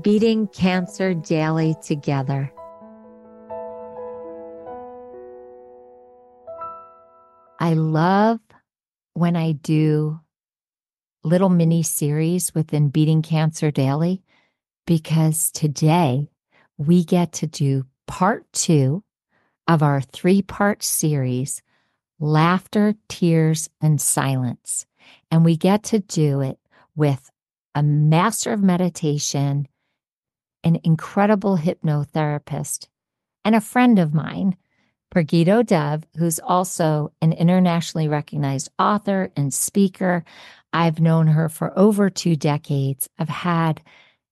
beating cancer daily together. I love when I do little mini series within Beating Cancer Daily because today we get to do part two of our three part series, Laughter, Tears, and Silence. And we get to do it with a master of meditation, an incredible hypnotherapist, and a friend of mine, Pragito Dove, who's also an internationally recognized author and speaker. I've known her for over two decades. I've had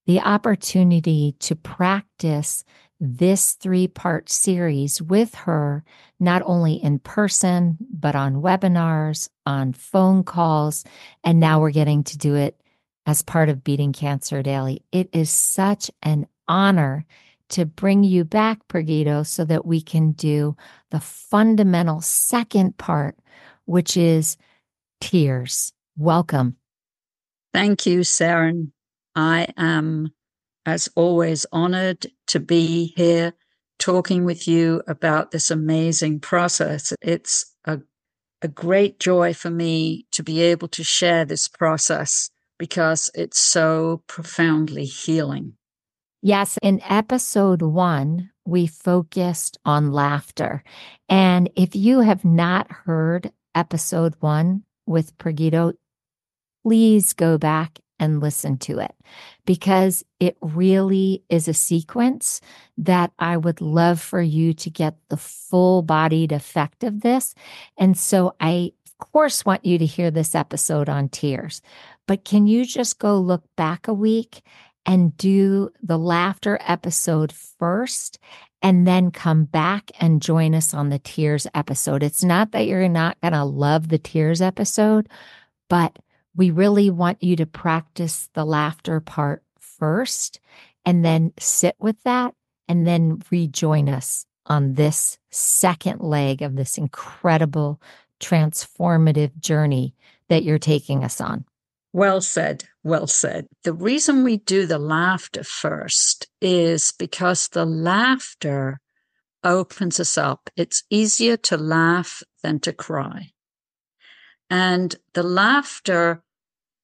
the opportunity to practice this three part series with her, not only in person, but on webinars, on phone calls. And now we're getting to do it as part of Beating Cancer Daily. It is such an honor to bring you back, Pragito, so that we can do the fundamental second part, which is tears. Welcome. Thank you, Saranne. I am, as always, honored to be here talking with you about this amazing process. It's a, a great joy for me to be able to share this process because it's so profoundly healing. Yes, in episode one, we focused on laughter. And if you have not heard episode one with Pragito, please go back and listen to it because it really is a sequence that I would love for you to get the full bodied effect of this. And so I, of course, want you to hear this episode on tears, but can you just go look back a week and do the laughter episode first and then come back and join us on the tears episode. It's not that you're not going to love the tears episode, but we really want you to practice the laughter part first and then sit with that and then rejoin us on this second leg of this incredible transformative journey that you're taking us on. Well said. Well said. The reason we do the laughter first is because the laughter opens us up. It's easier to laugh than to cry. And the laughter,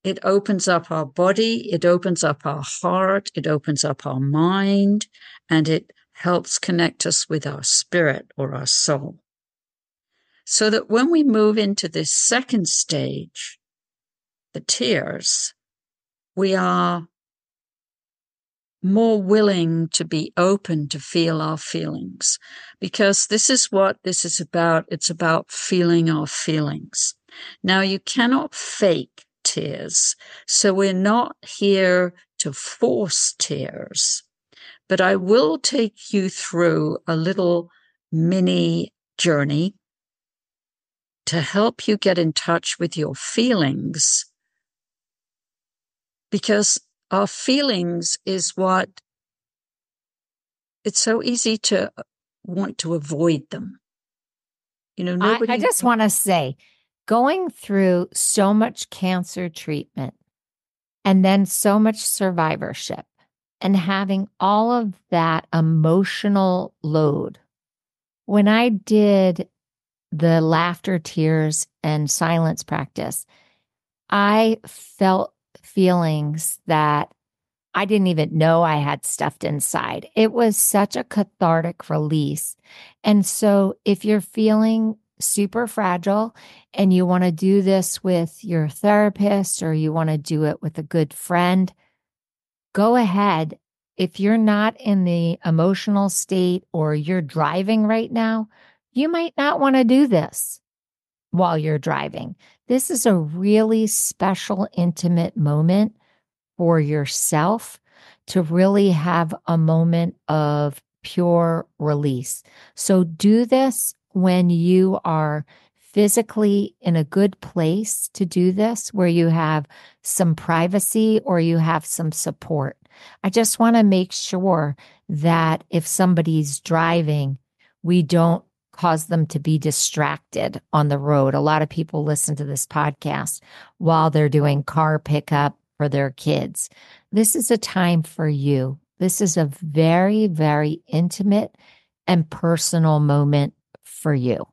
it opens up our body, it opens up our heart, it opens up our mind, and it helps connect us with our spirit or our soul. So that when we move into this second stage, the tears, we are more willing to be open to feel our feelings because this is what this is about. It's about feeling our feelings. Now, you cannot fake tears. So we're not here to force tears, but I will take you through a little mini journey to help you get in touch with your feelings because our feelings is what it's so easy to uh, want to avoid them. You know, nobody. I, I just want to say, going through so much cancer treatment and then so much survivorship and having all of that emotional load. When I did the laughter, tears, and silence practice, I felt feelings that I didn't even know I had stuffed inside. It was such a cathartic release. And so if you're feeling super fragile and you want to do this with your therapist or you want to do it with a good friend, go ahead. If you're not in the emotional state or you're driving right now, you might not want to do this while you're driving. This is a really special, intimate moment for yourself to really have a moment of pure release. So do this when you are physically in a good place to do this, where you have some privacy or you have some support. I just want to make sure that if somebody's driving, we don't cause them to be distracted on the road. A lot of people listen to this podcast while they're doing car pickup for their kids. This is a time for you. This is a very, very intimate and personal moment for you.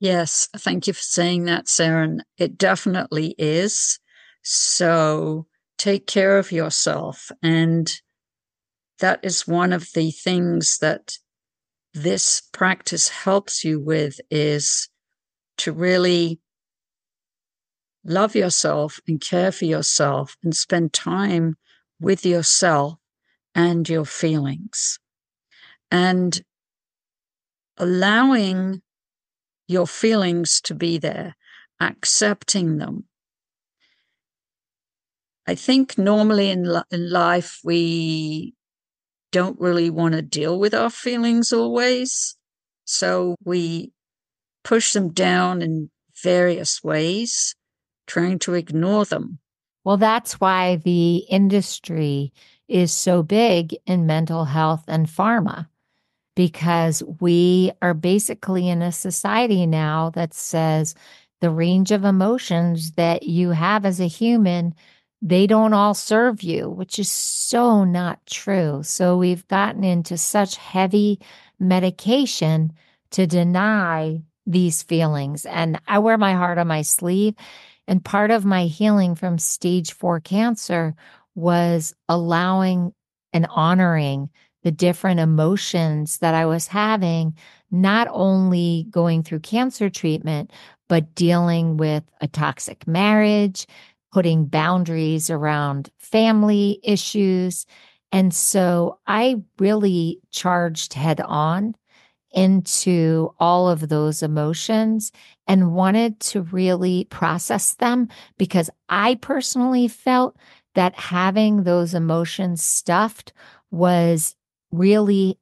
Yes, thank you for saying that, Sarah. It definitely is. So take care of yourself. And that is one of the things that this practice helps you with is to really love yourself and care for yourself and spend time with yourself and your feelings and allowing your feelings to be there, accepting them. I think normally in, in life we don't really want to deal with our feelings always. So we push them down in various ways, trying to ignore them. Well, that's why the industry is so big in mental health and pharma because we are basically in a society now that says the range of emotions that you have as a human they don't all serve you which is so not true. So we've gotten into such heavy medication to deny these feelings. And i wear my heart on my sleeve and part of my healing from stage 4 cancer was allowing and honoring the different emotions that I was having, not only going through cancer treatment, but dealing with a toxic marriage, putting boundaries around family issues. And so I really charged head on into all of those emotions and wanted to really process them because I personally felt that having those emotions stuffed was really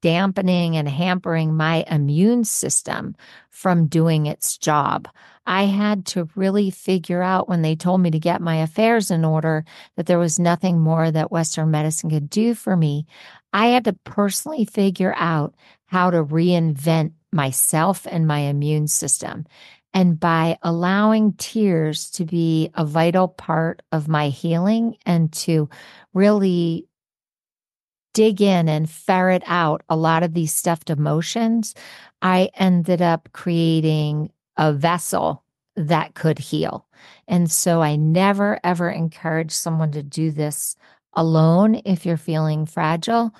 dampening and hampering my immune system from doing its job. I had to really figure out when they told me to get my affairs in order that there was nothing more that Western medicine could do for me. I had to personally figure out how to reinvent myself and my immune system. And by allowing tears to be a vital part of my healing and to really dig in and ferret out a lot of these stuffed emotions, I ended up creating a vessel that could heal. And so I never, ever encourage someone to do this alone if you're feeling fragile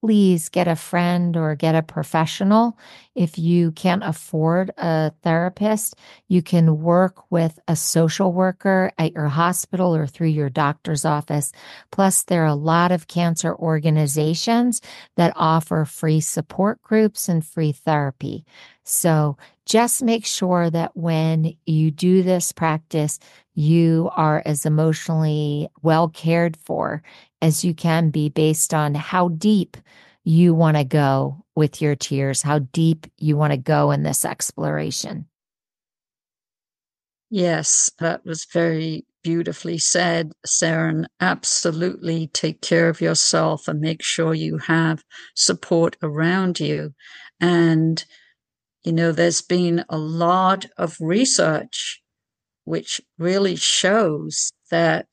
please get a friend or get a professional. If you can't afford a therapist, you can work with a social worker at your hospital or through your doctor's office. Plus, there are a lot of cancer organizations that offer free support groups and free therapy. So just make sure that when you do this practice, you are as emotionally well cared for as you can be based on how deep you want to go with your tears, how deep you want to go in this exploration. Yes, that was very beautifully said, Sarah. Absolutely take care of yourself and make sure you have support around you. And, you know, there's been a lot of research which really shows that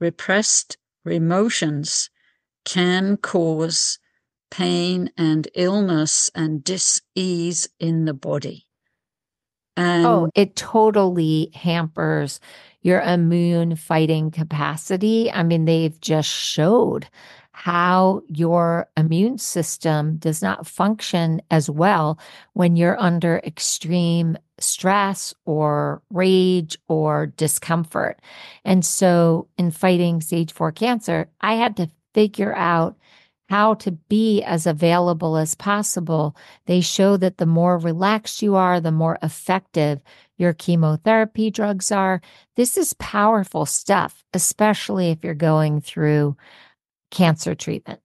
repressed emotions can cause pain and illness and dis-ease in the body. And oh, it totally hampers your immune fighting capacity. I mean, they've just showed how your immune system does not function as well when you're under extreme stress or rage or discomfort. And so, in fighting stage four cancer, I had to figure out how to be as available as possible. They show that the more relaxed you are, the more effective your chemotherapy drugs are. This is powerful stuff, especially if you're going through cancer treatment.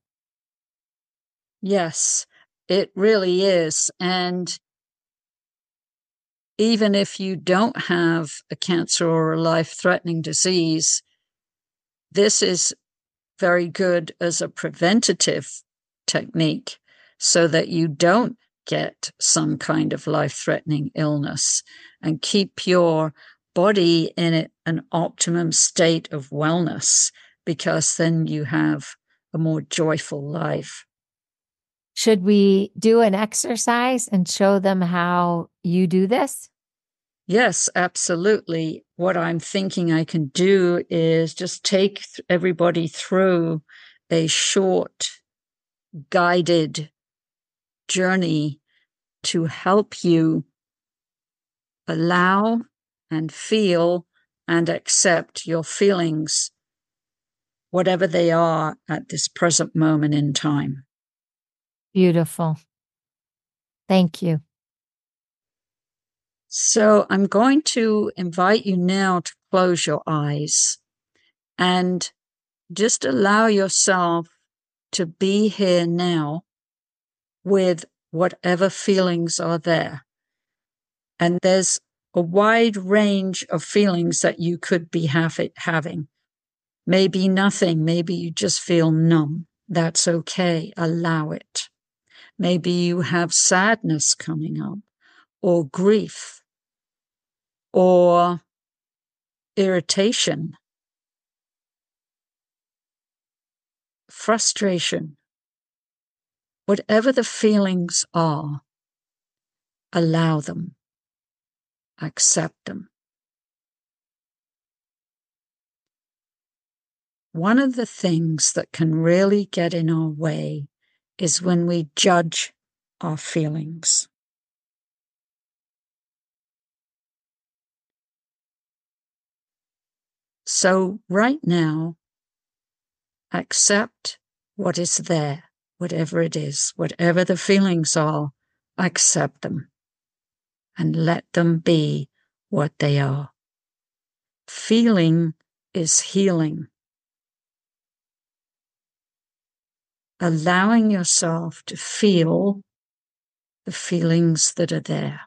Yes, it really is. And even if you don't have a cancer or a life threatening disease, this is very good as a preventative technique so that you don't get some kind of life threatening illness and keep your body in an optimum state of wellness because then you have a more joyful life. Should we do an exercise and show them how you do this? Yes, absolutely. What I'm thinking I can do is just take everybody through a short guided journey to help you allow and feel and accept your feelings, whatever they are at this present moment in time. Beautiful. Thank you. So I'm going to invite you now to close your eyes and just allow yourself to be here now with whatever feelings are there. And there's a wide range of feelings that you could be have it, having. Maybe nothing. Maybe you just feel numb. That's okay. Allow it. Maybe you have sadness coming up or grief or irritation, frustration, whatever the feelings are, allow them, accept them. One of the things that can really get in our way is when we judge our feelings. So, right now, accept what is there, whatever it is, whatever the feelings are, accept them and let them be what they are. Feeling is healing. Allowing yourself to feel the feelings that are there.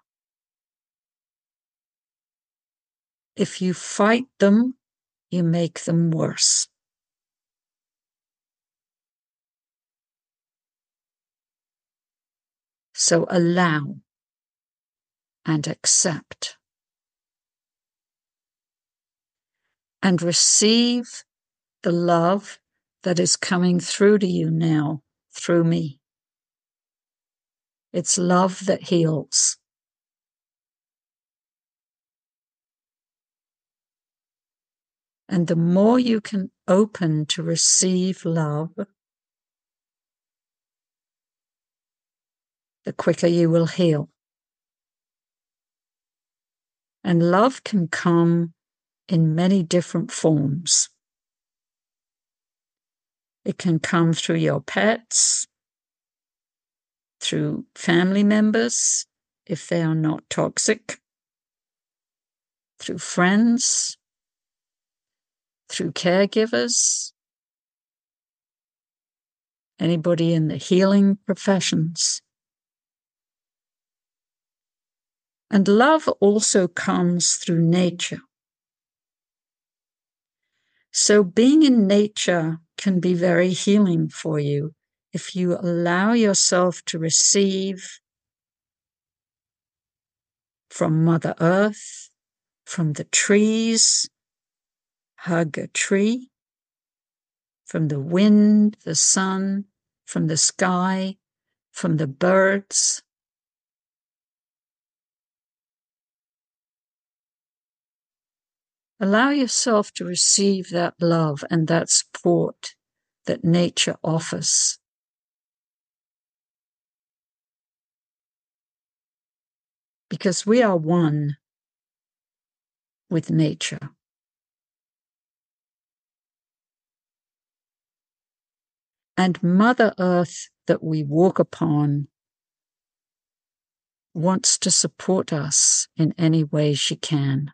If you fight them you make them worse. So allow and accept and receive the love that is coming through to you now through me. It's love that heals. And the more you can open to receive love, the quicker you will heal. And love can come in many different forms. It can come through your pets, through family members, if they are not toxic, through friends, through caregivers, anybody in the healing professions. And love also comes through nature. So, being in nature can be very healing for you if you allow yourself to receive from Mother Earth, from the trees, hug a tree, from the wind, the sun, from the sky, from the birds. Allow yourself to receive that love and that support that nature offers. Because we are one with nature. And Mother Earth that we walk upon wants to support us in any way she can.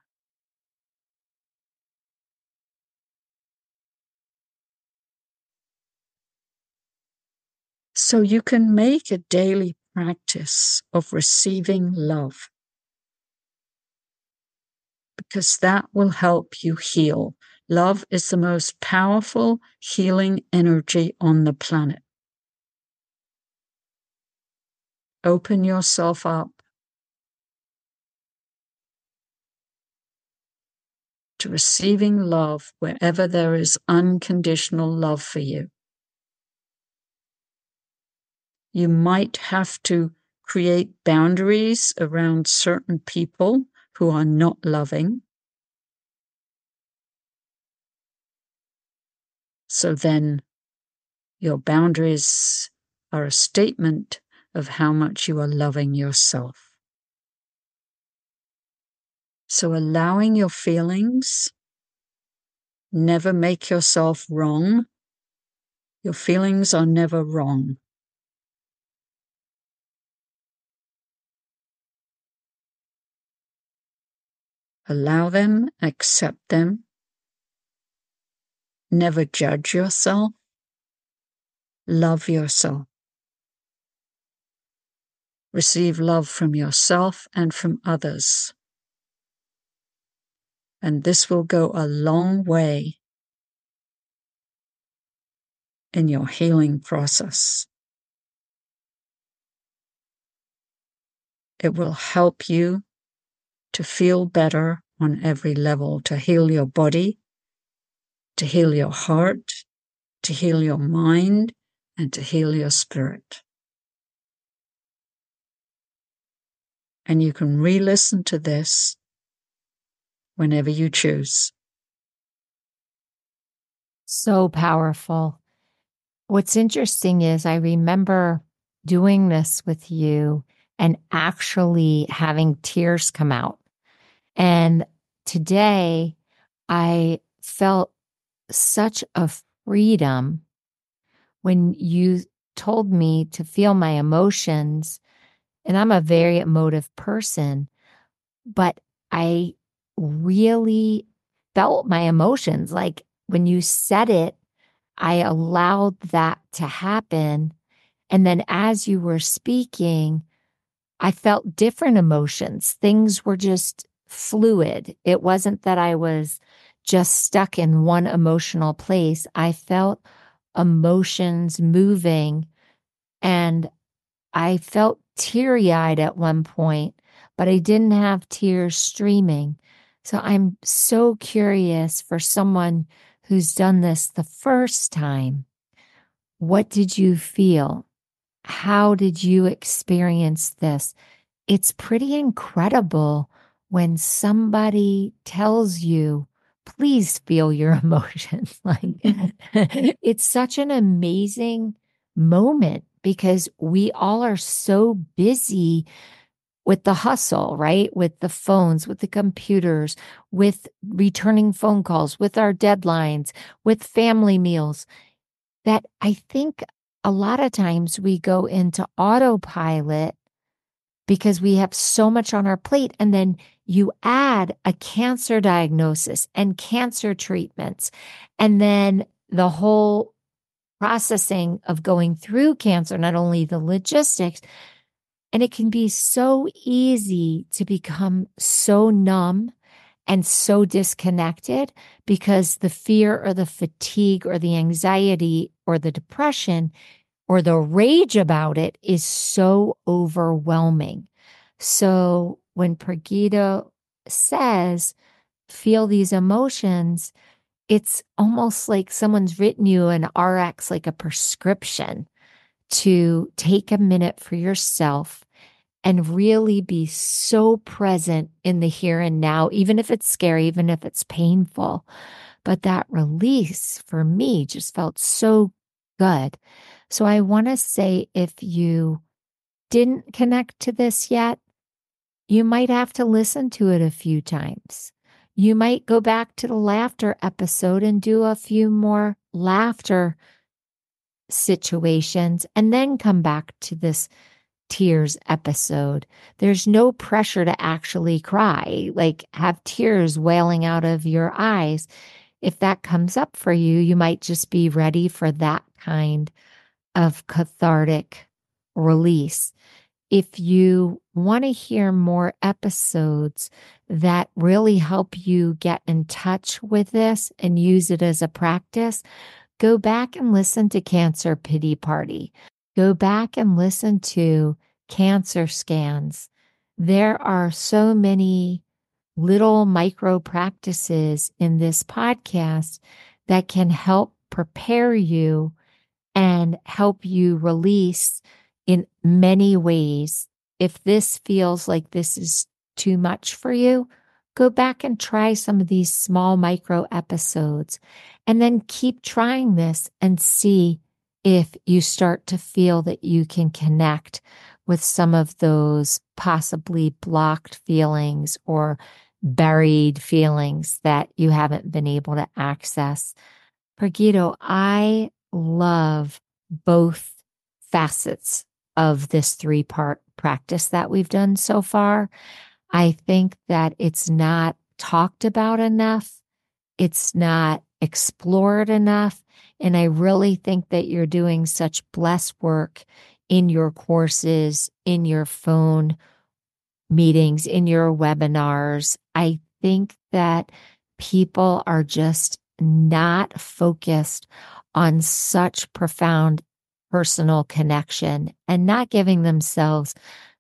So you can make a daily practice of receiving love because that will help you heal. Love is the most powerful healing energy on the planet. Open yourself up to receiving love wherever there is unconditional love for you. You might have to create boundaries around certain people who are not loving. So then your boundaries are a statement of how much you are loving yourself. So allowing your feelings, never make yourself wrong. Your feelings are never wrong. Allow them, accept them. Never judge yourself. Love yourself. Receive love from yourself and from others and this will go a long way in your healing process. It will help you to feel better on every level, to heal your body, to heal your heart, to heal your mind, and to heal your spirit. And you can re listen to this whenever you choose. So powerful. What's interesting is I remember doing this with you and actually having tears come out. And today I felt such a freedom when you told me to feel my emotions. And I'm a very emotive person, but I really felt my emotions. Like when you said it, I allowed that to happen. And then as you were speaking, I felt different emotions. Things were just fluid. It wasn't that I was just stuck in one emotional place. I felt emotions moving and I felt teary eyed at one point, but I didn't have tears streaming. So I'm so curious for someone who's done this the first time. What did you feel? How did you experience this? It's pretty incredible when somebody tells you, please feel your emotions. like mm-hmm. it's such an amazing moment because we all are so busy with the hustle, right? With the phones, with the computers, with returning phone calls, with our deadlines, with family meals, that I think a lot of times we go into autopilot because we have so much on our plate. And then you add a cancer diagnosis and cancer treatments, and then the whole processing of going through cancer, not only the logistics, and it can be so easy to become so numb and so disconnected because the fear or the fatigue or the anxiety or the depression or the rage about it is so overwhelming. So when Pragito says, feel these emotions, it's almost like someone's written you an RX, like a prescription to take a minute for yourself and really be so present in the here and now, even if it's scary, even if it's painful. But that release for me just felt so good. So I want to say if you didn't connect to this yet, you might have to listen to it a few times. You might go back to the laughter episode and do a few more laughter situations and then come back to this tears episode. There's no pressure to actually cry, like have tears wailing out of your eyes. If that comes up for you, you might just be ready for that kind of cathartic release. If you want to hear more episodes that really help you get in touch with this and use it as a practice, go back and listen to Cancer Pity Party. Go back and listen to cancer scans. There are so many little micro practices in this podcast that can help prepare you and help you release in many ways. If this feels like this is too much for you, go back and try some of these small micro episodes and then keep trying this and see if you start to feel that you can connect with some of those possibly blocked feelings or buried feelings that you haven't been able to access. Pragito, I love both facets of this three part practice that we've done so far. I think that it's not talked about enough. It's not explored enough. And I really think that you're doing such blessed work in your courses, in your phone meetings, in your webinars. I think that people are just not focused on such profound personal connection and not giving themselves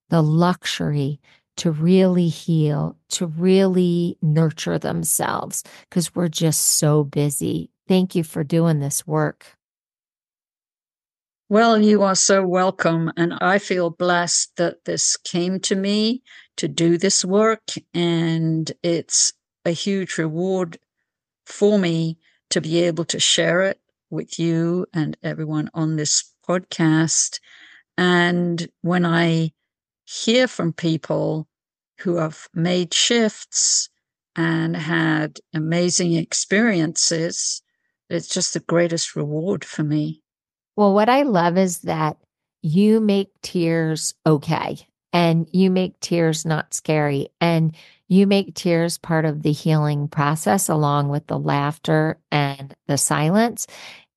the luxury to really heal, to really nurture themselves because we're just so busy. Thank you for doing this work. Well, you are so welcome. And I feel blessed that this came to me to do this work. And it's a huge reward for me to be able to share it with you and everyone on this podcast. And when I hear from people who have made shifts and had amazing experiences, it's just the greatest reward for me. Well, what I love is that you make tears okay and you make tears not scary and you make tears part of the healing process along with the laughter and the silence.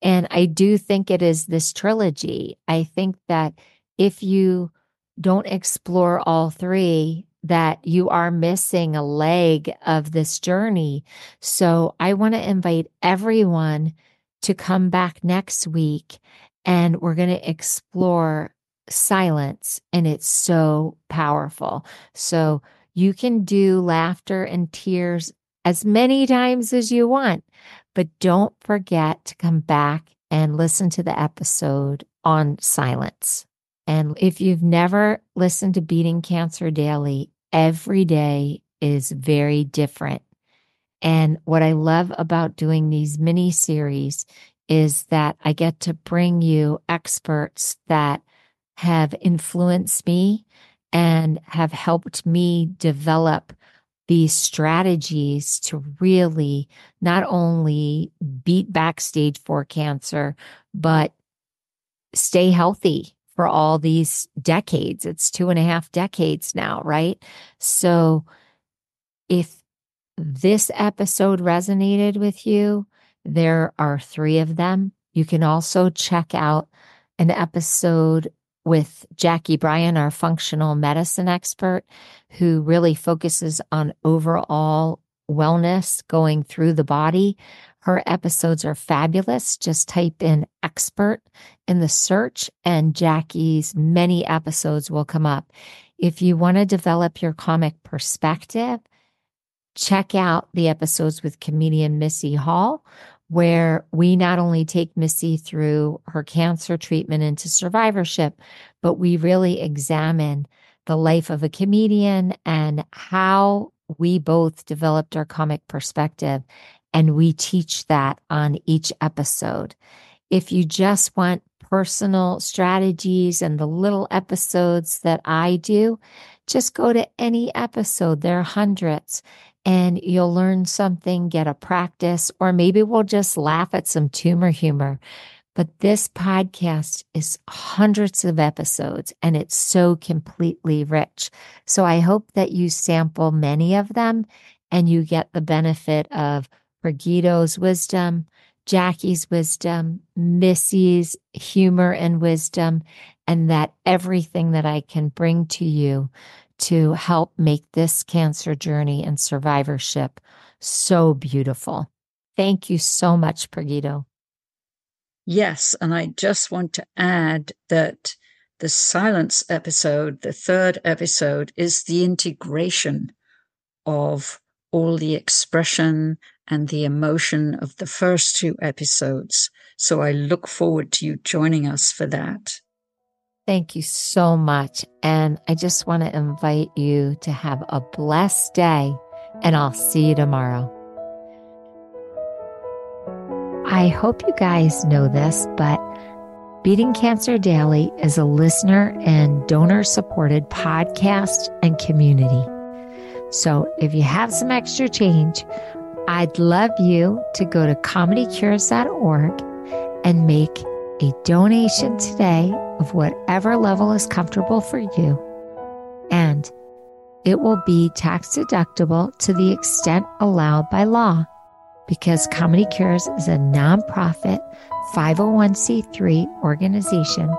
And I do think it is this trilogy. I think that if you don't explore all three, that you are missing a leg of this journey. So I want to invite everyone to come back next week and we're going to explore silence and it's so powerful. So you can do laughter and tears as many times as you want, but don't forget to come back and listen to the episode on silence. And if you've never listened to Beating Cancer Daily, every day is very different. And what I love about doing these mini series is that I get to bring you experts that have influenced me and have helped me develop these strategies to really not only beat back stage four cancer, but stay healthy for all these decades. It's two and a half decades now, right? So if this episode resonated with you, there are three of them. You can also check out an episode with Jackie Bryan, our functional medicine expert, who really focuses on overall wellness going through the body. Her episodes are fabulous. Just type in expert in the search, and Jackie's many episodes will come up. If you want to develop your comic perspective, check out the episodes with comedian Missy Hall, where we not only take Missy through her cancer treatment into survivorship, but we really examine the life of a comedian and how we both developed our comic perspective. And we teach that on each episode. If you just want personal strategies and the little episodes that I do, just go to any episode. There are hundreds and you'll learn something, get a practice, or maybe we'll just laugh at some tumor humor. But this podcast is hundreds of episodes and it's so completely rich. So I hope that you sample many of them and you get the benefit of Pragito's wisdom, Jackie's wisdom, Missy's humor and wisdom, and that everything that I can bring to you to help make this cancer journey and survivorship so beautiful. Thank you so much, Pragito. Yes. And I just want to add that the silence episode, the third episode, is the integration of all the expression and the emotion of the first two episodes. So I look forward to you joining us for that. Thank you so much. And I just want to invite you to have a blessed day, and I'll see you tomorrow. I hope you guys know this, but Beating Cancer Daily is a listener and donor supported podcast and community. So if you have some extra change, I'd love you to go to comedycures.org and make a donation today of whatever level is comfortable for you. And it will be tax deductible to the extent allowed by law because Comedy Cures is a nonprofit 501c3 organization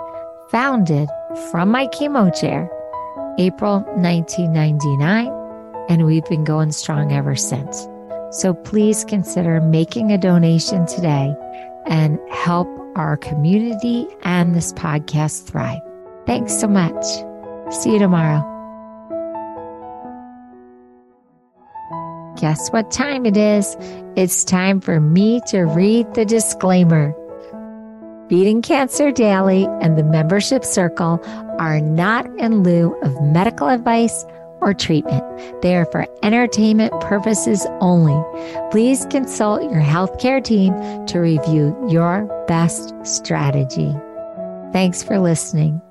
founded from my chemo chair April 1999 and we've been going strong ever since. So please consider making a donation today and help our community and this podcast thrive. Thanks so much. See you tomorrow. Guess what time it is? It's time for me to read the disclaimer. Beating Cancer Daily and the membership circle are not in lieu of medical advice or treatment. They are for entertainment purposes only. Please consult your healthcare team to review your best strategy. Thanks for listening.